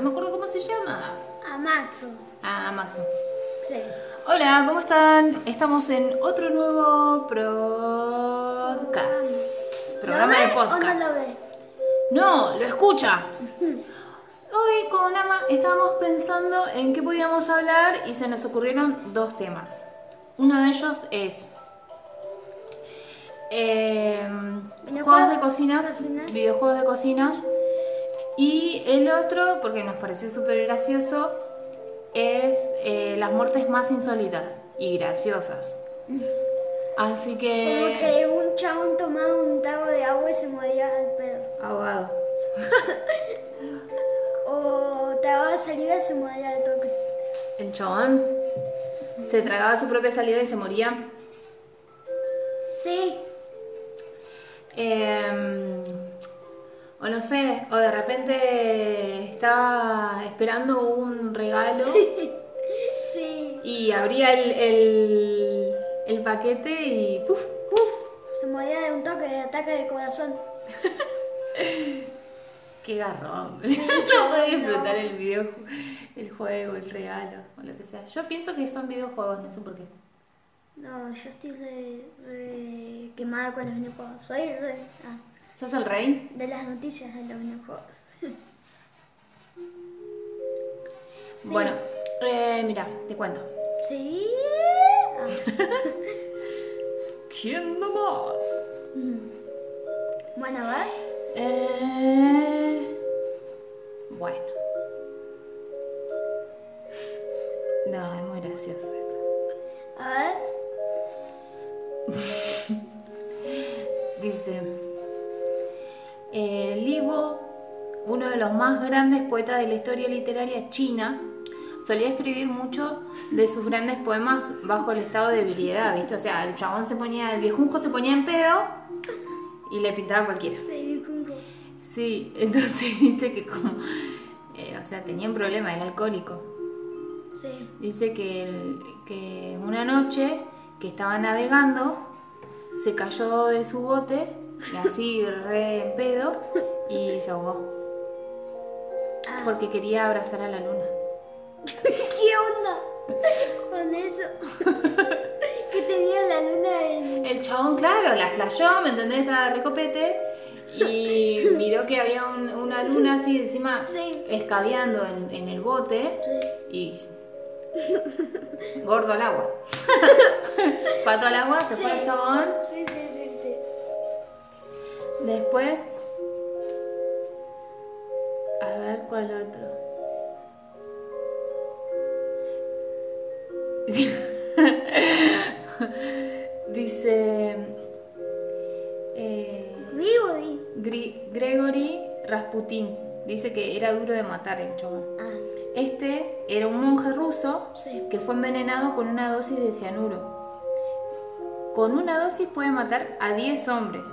no me acuerdo cómo se llama. Amacho. Ah, Maxo. Sí. Hola, ¿cómo están? Estamos en otro nuevo podcast. Programa ¿Lo de podcast. ¿O no lo ve? No, lo escucha. Hoy con Ama estábamos pensando en qué podíamos hablar y se nos ocurrieron dos temas. Uno de ellos es eh, juegos de cocinas, cocinas. videojuegos de cocinas. Y el otro, porque nos pareció súper gracioso, es eh, las muertes más insólitas y graciosas. Así Como que... que un chabón tomaba un trago de agua y se moría al pedo. Ahogado. O tragaba saliva y se moría al toque. El chabón se tragaba su propia saliva y se moría. Sí. Eh, o no sé, o de repente estaba esperando un regalo Sí. Sí. y abría el, el, el paquete y ¡puf! Uf, se moría de un toque de ataque de corazón. ¡Qué garrón! Sí, no puede disfrutar no. el video, el juego, el regalo o lo que sea. Yo pienso que son videojuegos, no sé por qué. No, yo estoy re, re quemada con los videojuegos. Soy re, ah, ¿Sos el rey? de las noticias de los videojuegos. Sí. Bueno, eh, mira, te cuento. Sí. Ah. ¿Quién nomás? Bueno, a ver. Eh, bueno. No, es muy gracioso esto. A ver. Dice, eh, Li Bo, uno de los más grandes poetas de la historia literaria china, solía escribir mucho de sus grandes poemas bajo el estado de ebriedad, ¿viste? O sea, el chabón se ponía, el viejunjo se ponía en pedo y le pintaba a cualquiera. Sí. Sí, entonces dice que como, eh, o sea, tenía un problema, era alcohólico. Sí. Dice que, el- que una noche que estaba navegando se cayó de su bote, y así re en pedo, y se ahogó. Ah. Porque quería abrazar a la luna. ¿Qué onda con eso? que tenía la luna en... El chabón, claro, la flasheó, ¿me entendés? Estaba recopete. Y miró que había un- una luna así encima Sí. escabeando en, en el bote. Sí. Y gordo al agua. Pato al agua, se fue el chabón. Sí, sí, sí. Después. A ver cuál otro. Dice. eh. Gri- Gregory Rasputin. Dice que era duro de matar el chabón. Ah, Este era un monje ruso sí. que fue envenenado con una dosis de cianuro. Con una dosis puede matar a 10 hombres.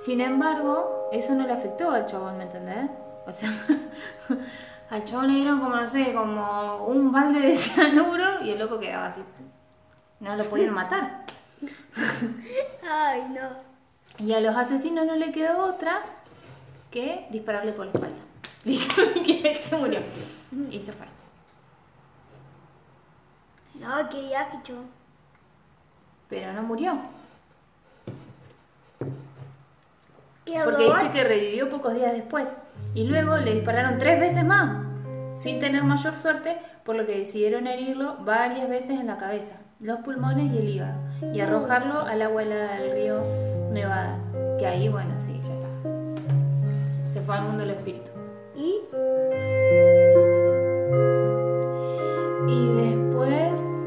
Sin embargo, eso no le afectó al chabón, ¿me entendés? O sea, al chabón le dieron como, no sé, como un balde de cianuro y el loco quedaba así. No lo podían matar. Ay, no. Y a los asesinos no le quedó otra que dispararle por la espalda. Listo, que se murió. Y se fue. No, qué viaje. Pero no murió. ¿Qué Porque dice que revivió pocos días después. Y luego le dispararon tres veces más, sin tener mayor suerte, por lo que decidieron herirlo varias veces en la cabeza, los pulmones y el hígado, y arrojarlo al agua helada del río Nevada. Que ahí, bueno, sí, ya está. Se fue al mundo del espíritu. ¿Y? Y después.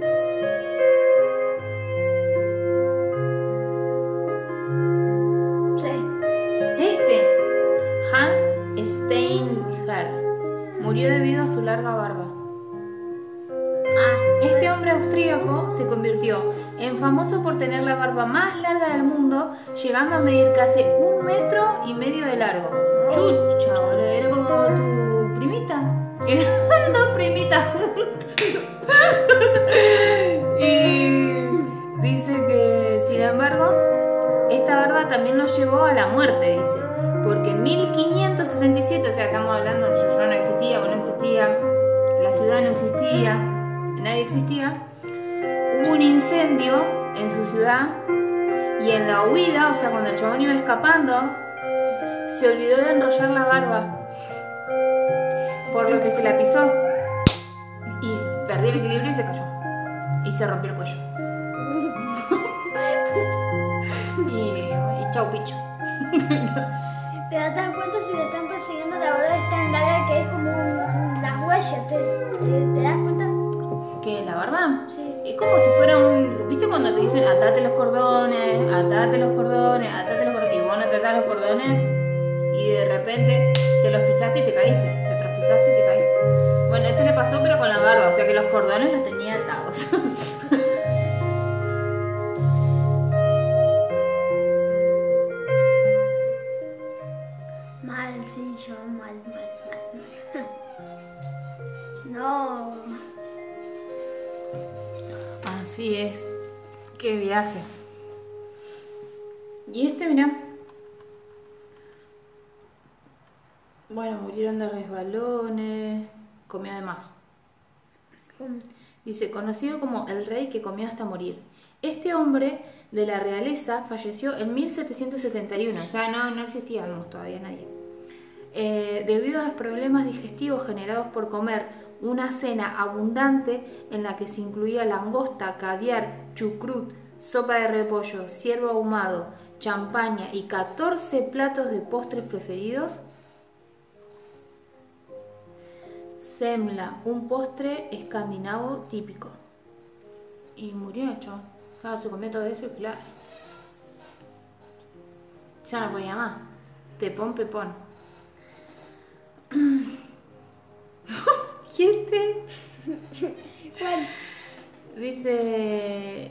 Famoso por tener la barba más larga del mundo, llegando a medir casi un metro y medio de largo. Chucha, boludo, era como tu primita. Eran dos primitas juntas. y dice que, sin embargo, esta verdad también nos llevó a la muerte, dice. Porque en 1567, o sea, estamos hablando, yo, yo no existía, vos no existía, la ciudad no existía, nadie existía, un incendio en su ciudad y en la huida, o sea, cuando el chabón iba escapando, se olvidó de enrollar la barba. Por lo que se la pisó. Y perdió el equilibrio y se cayó. Y se rompió el cuello. y, y chau picho. ¿Te das cuenta si te están persiguiendo la verdad es tan larga que es como un- las huellas? ¿Te, te, te das cuenta? ¿Qué? ¿La barba? Sí. Es como si fuera un. ¿Viste cuando te dicen atate los cordones, atate los cordones, atate los cordones? Y vos no te atás los cordones y de repente te los pisaste y te caíste. Te tropizaste y te caíste. Bueno, esto le pasó pero con la barba, o sea que los cordones los tenía atados. Qué viaje. Y este, mirá. Bueno, murieron de resbalones. Comió de más. ¿Cómo? Dice, conocido como el rey que comió hasta morir. Este hombre de la realeza falleció en 1771, o sea, no, no existíamos todavía nadie. Eh, debido a los problemas digestivos generados por comer una cena abundante en la que se incluía langosta, caviar, chucrut, sopa de repollo, ciervo ahumado, champaña y 14 platos de postres preferidos, semla, un postre escandinavo típico. Y murió chabón. Claro, se comió todo eso y claro. Ya no podía más. Pepón, pepón. Dice,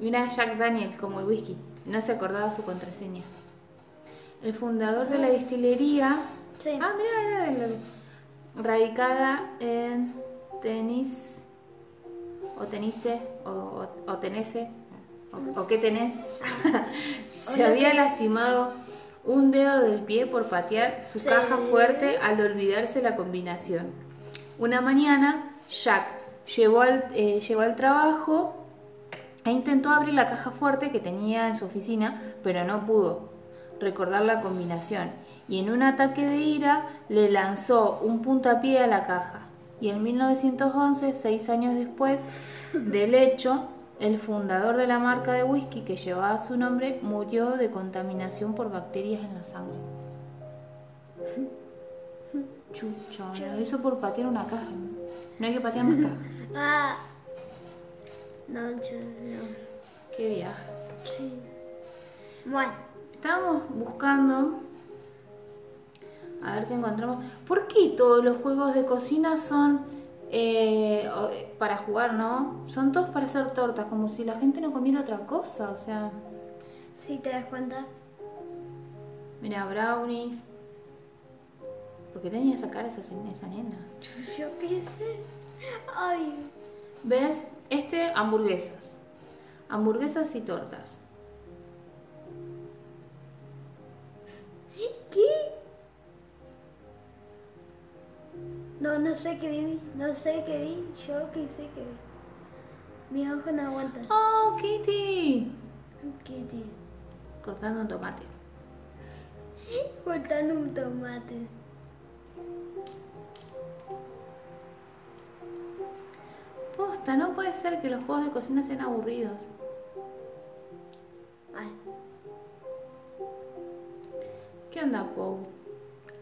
mira Jack Daniel como el whisky, no se acordaba su contraseña. El fundador de la destilería, Sí. ah, mira, era de la- radicada en Tenis, o Tenise, o, o, o Tenese, o, o qué tenés, se había lastimado un dedo del pie por patear su Sí. caja fuerte al olvidarse la combinación. Una mañana, Jack llegó al, eh, llegó al trabajo e intentó abrir la caja fuerte que tenía en su oficina, pero no pudo recordar la combinación. Y en un ataque de ira le lanzó un puntapié a la caja. Y en 1911, seis años después del hecho, el fundador de la marca de whisky que llevaba su nombre murió de contaminación por bacterias en la sangre. Chucha, boludo, eso por patear una caja. No hay que patear más cajas. Ah. No, yo no. Qué viaje. Sí. Bueno. Estábamos buscando. A ver qué encontramos. ¿Por qué todos los juegos de cocina son eh, o- para jugar, no? Son todos para hacer tortas, como si la gente no comiera otra cosa. O sea, Sí, te das cuenta. mira, brownies. ¿Por qué tenía esa cara esa, esa nena? Yo qué sé. Ay. ¿Ves? Este, hamburguesas. Hamburguesas y tortas. ¿Qué? No, no sé qué vi. No sé qué vi. Yo qué sé qué vi. Mi ojo no aguanta. ¡Oh, Kitty! ¿Qué tío? Cortando un tomate. Cortando un tomate. Posta, no puede ser que los juegos de cocina sean aburridos. Ay. ¿Qué onda, Pou?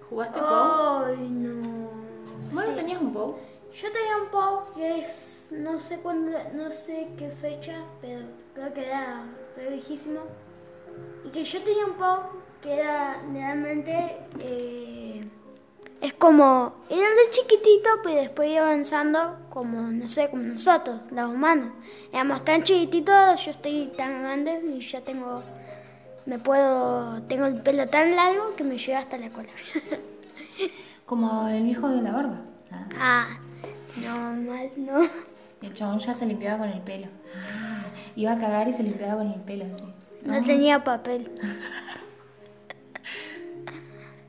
¿Jugaste Pou? Ay, no. ¿Vos no Sí. tenías un Pou? Yo tenía un pop que es, no sé cuándo, no sé qué fecha, pero creo que era re viejísimo. Y que yo tenía un pop que era realmente, eh, es como, era de chiquitito, pero después iba avanzando como, no sé, como nosotros, los humanos. Éramos tan chiquititos, yo estoy tan grande y ya tengo me puedo, tengo el pelo tan largo que me llega hasta la cola. Como el viejo de la barba. Ah, ah, no, mal, no. El chabón ya se limpiaba con el pelo. Ah, iba a cagar y se limpiaba con el pelo, sí. No tenía papel.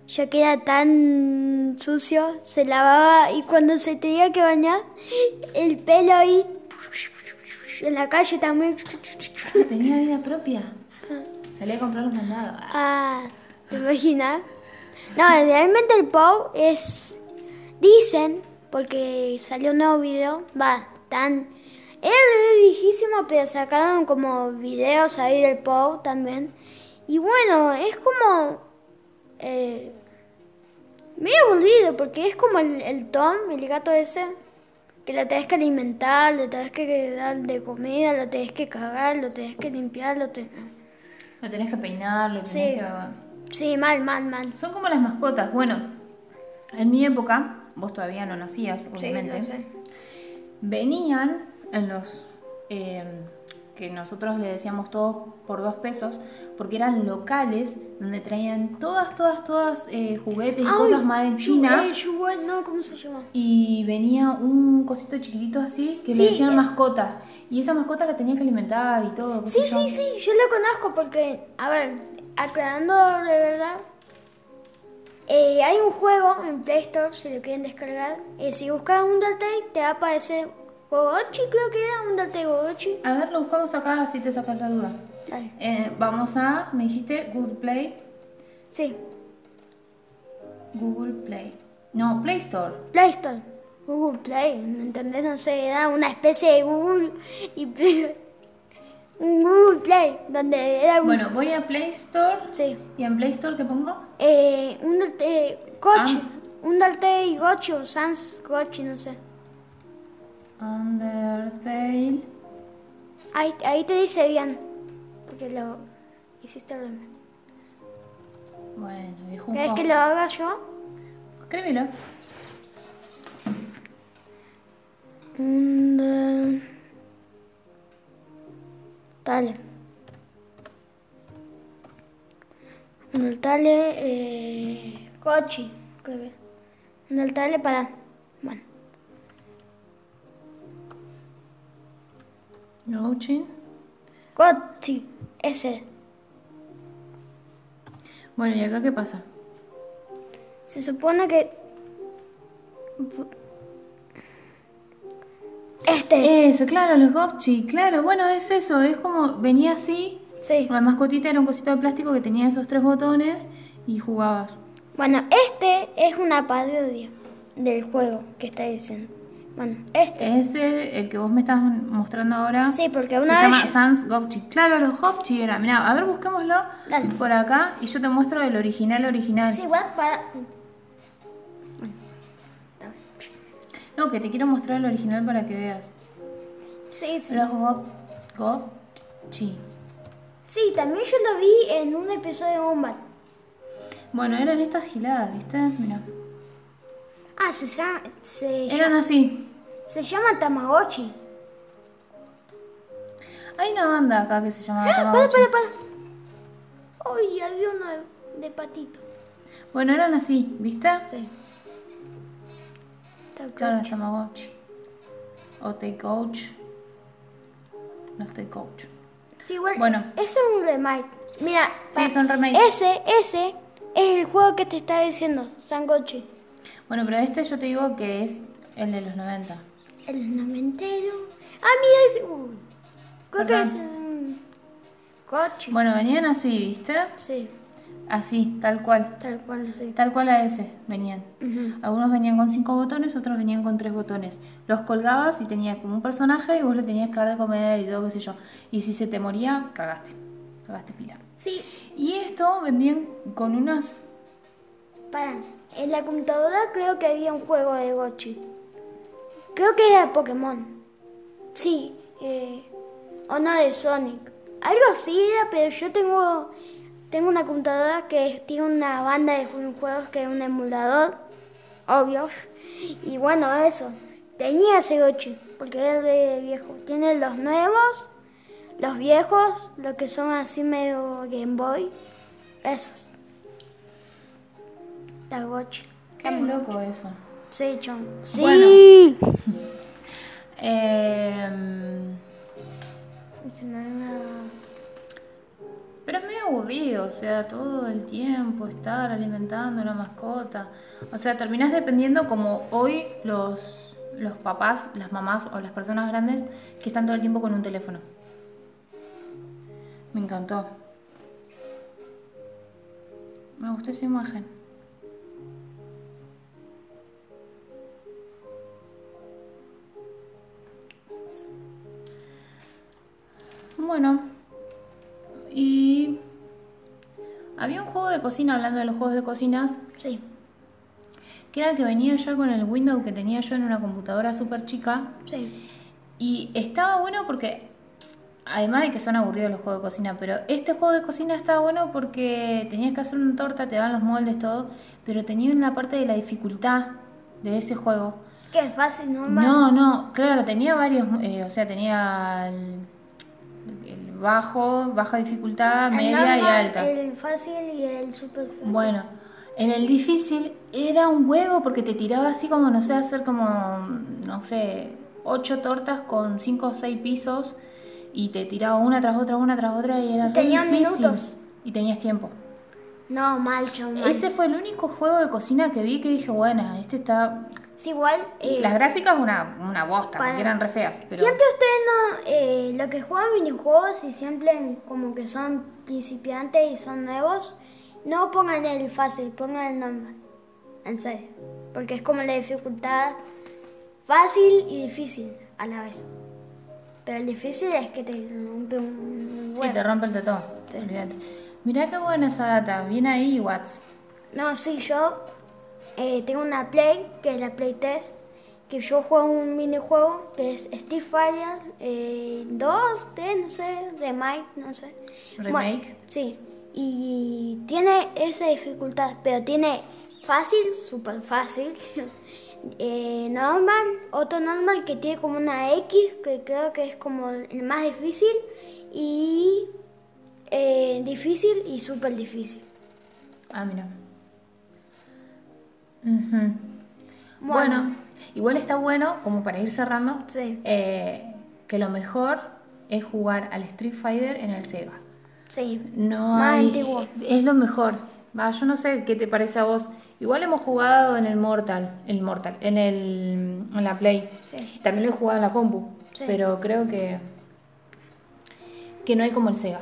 Ya que era tan sucio, se lavaba y cuando se tenía que bañar, el pelo ahí en la calle también. Tenía vida propia. Salía a comprar los mandados. Ah, ¿te imaginas? No, realmente el Pau es. Dicen, porque salió un nuevo video, va, tan. Era viejísimo, pero sacaron como videos ahí del Pau también. Y bueno, es como. Eh, aburrido, porque es como el, el Tom, el gato ese, que lo tenés que alimentar, lo tenés que dar de comida, lo tenés que cagar, lo tenés que limpiar, lo tenés... Lo tenés que peinar, lo tenés Sí. que... Sí, mal, mal, mal. Son como las mascotas. Bueno, en mi época, vos todavía no nacías, Sí, obviamente. sé. Venían en los eh, que nosotros le decíamos todos por dos pesos, porque eran locales donde traían todas, todas, todas eh, juguetes y Ay, cosas más de China. eh, Yu- no, ¿cómo se llama? Y venía un cosito chiquitito así que Sí, le decían eh. mascotas. Y esa mascota la tenía que alimentar y todo. Sí, yo. sí, sí, yo lo conozco porque, a ver, aclarando de verdad, eh, hay un juego en Play Store, si lo quieren descargar, eh, si buscas un Telltale te va a aparecer Gogochi, creo que era un Telltale Gogochi. A ver, lo buscamos acá si te sacas la duda. Dale. Eh, vamos a, me dijiste Google Play. Sí, Google Play. No, Play Store. Play Store, Google Play, ¿me entendés? No sé, era una especie de Google y Play, un Google Play, donde era un... Bueno, voy a Play Store. Sí. ¿Y en Play Store qué pongo? Eh, un Telltale Gochi, Ah. un Telltale Gochi o Sans Gochi, no sé. Undertale. Ahí, ahí te dice bien, porque lo hiciste bien. Bueno, viejo. ¿Querés que lo haga yo? Escríbelo. Un Dale. Un Tale eh, Gochi, creo que. Para. Gauchin. Gochi, ese. Bueno, ¿y acá qué pasa? Se supone que. Este es. Eso, claro, los Gopchi, claro, bueno, es eso, es como, venía así, Sí. la mascotita era un cosito de plástico que tenía esos tres botones y jugabas. Bueno, este es una parodia del juego que está diciendo. Bueno, este. Ese, el que vos me estás mostrando ahora, Sí, porque se una llama vez. Sans Gopchi. Claro, los Gopchi era, mirá, a ver, busquémoslo Dale. por acá y yo te muestro el original original. Sí, igual para. No, que te quiero mostrar el original para que veas. Sí, sí. Los Gop, Gopchi. Sí, también yo lo vi en un episodio de Gumball. Bueno, eran estas giladas, ¿viste? Mira. Ah, se llama. Se, Eran así. Se llama Tamagotchi. Hay una banda acá que se llama Para, Tamagotchi. para, para. Uy, había uno de, patito. Bueno, eran así, ¿viste? Sí. Claro, es Tamagotchi. O Take Coach. No es Take Coach. Sí, igual. Bueno. Eso es un remake. Mira. Sí, pa- son remake. Ese, ese es el juego que te está diciendo, Sangochi. Bueno, pero este yo te digo que es el de los 90. El noventero. Ah, mira ese. Uy. Creo que es un coche. Bueno, venían así, ¿viste? Sí, Así, tal cual. tal cual, sí. Tal cual a ese venían. Algunos venían con cinco botones, otros venían con tres botones. Los colgabas y tenías como un personaje y vos le tenías que dar de comer y todo, qué sé yo. Y si se te moría, cagaste. Cagaste pila. Sí, Y esto vendían con unas... para. En la computadora creo que había un juego de Gochi. Creo que era de Pokémon. Sí, eh, o no de Sonic. Algo así era, pero yo tengo, tengo una computadora que tiene una banda de ju- juegos que es un emulador, obvio. Y bueno, eso. Tenía ese Gochi, porque era de viejo. Tiene los nuevos, Los viejos, los que son así medio Game Boy, esos. Tamagotchi. Qué loco eso. Sí, chon. Sí. Bueno. Em, una- pero es medio aburrido, o sea, todo el tiempo estar alimentando una mascota. O sea, terminás dependiendo como hoy los, los papás, las mamás o las personas grandes que están todo el tiempo con un teléfono. Me encantó. Me gustó esa imagen. Bueno, y había un juego de cocina, hablando de los juegos de cocina, Sí. que era el que venía ya con el Windows que tenía yo en una computadora súper chica. Sí. Y estaba bueno porque, además de que son aburridos los juegos de cocina, pero este juego de cocina estaba bueno porque tenías que hacer una torta, te daban los moldes, todo, pero tenía una parte de la dificultad de ese juego. Que es fácil, normal. No, no, claro, tenía varios, eh, o sea, tenía el bajo, baja dificultad, media y alta. El fácil y el super fácil. Bueno, en el difícil era un huevo porque te tiraba así como, no sé, hacer como, no sé, ocho tortas con cinco o seis pisos y te tiraba una tras otra, una tras otra y era Tenían difícil. minutos. Y tenías tiempo. No, mal, chon, mal. Ese fue el único juego de cocina que vi que dije, bueno, este está... Es igual. eh, Las gráficas una, una bosta, para- porque eran re feas. Pero... Siempre ustedes no, eh, lo que juegan videojuegos y siempre como que son principiantes y son nuevos, no pongan el fácil, pongan el normal. En serio. Porque es como la dificultad fácil y difícil a la vez. Pero el difícil es que te rompe un Sí, huevo. te rompe el tetón. Sí. Mirá qué buena esa data. Viene ahí, Watts. No, sí, yo eh, tengo una Play, que es la Play 3, que yo juego un minijuego que es Street Fighter eh, 2, 3, no sé, remake, no sé. Remake. Bueno, sí, y tiene esa dificultad, pero tiene fácil, súper fácil, eh, normal, otro normal que tiene como una X, que creo que es como el más difícil, y eh, difícil y súper difícil. Ah, mira. Ujú. Bueno. igual está bueno, como para ir cerrando, Sí. eh, que lo mejor es jugar al Street Fighter en el Sega. Sí, No más hay- antiguo. Es lo mejor. Va, yo no sé qué te parece a vos. Igual hemos jugado en el Mortal, el Mortal, en el en la Play. Sí. También lo he jugado en la compu, Sí. pero creo que que no hay como el Sega.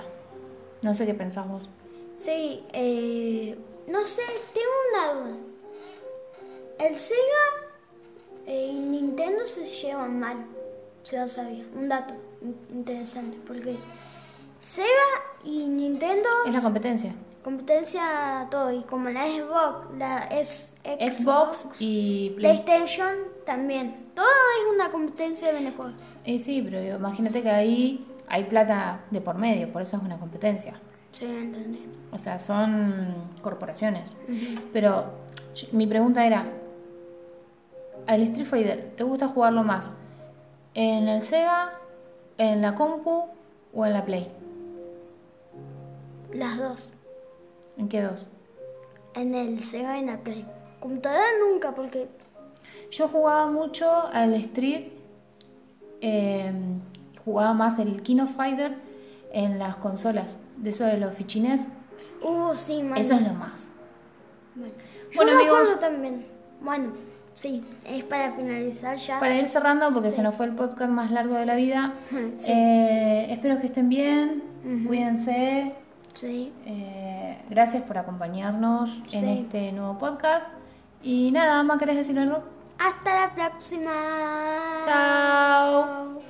No sé qué pensás vos. Sí, eh, no sé, tengo una duda. El Sega eh, y Nintendo se llevan mal, se lo sabía. Un dato in- interesante, porque Sega y Nintendo Es la competencia. competencia todo, y como la Xbox, la es Xbox y Play. PlayStation también. Todo es una competencia de videojuegos. Eh, sí, pero imagínate que ahí hay plata de por medio, por eso es una competencia. Sí, entendí. O sea, son corporaciones. Pero yo- mi pregunta era, ¿al Street Fighter te gusta jugarlo más en el Sega, en la compu o en la Play? Las dos. ¿En qué dos? En el Sega y en la Play. Computadora nunca, porque Yo jugaba mucho al Street, eh, jugaba más el King of Fighter en las consolas, de eso de los fichines, Uh, sí, man. eso es lo más. Bueno, Yo Bueno, me amigos. también. Bueno, sí, es para finalizar ya. Para ir cerrando, porque Sí. se nos fue el podcast más largo de la vida, Sí. eh, espero que estén bien, cuídense, Sí. eh, gracias por acompañarnos en este nuevo podcast. Y nada, ¿más querés decir algo? Hasta la próxima. Chao.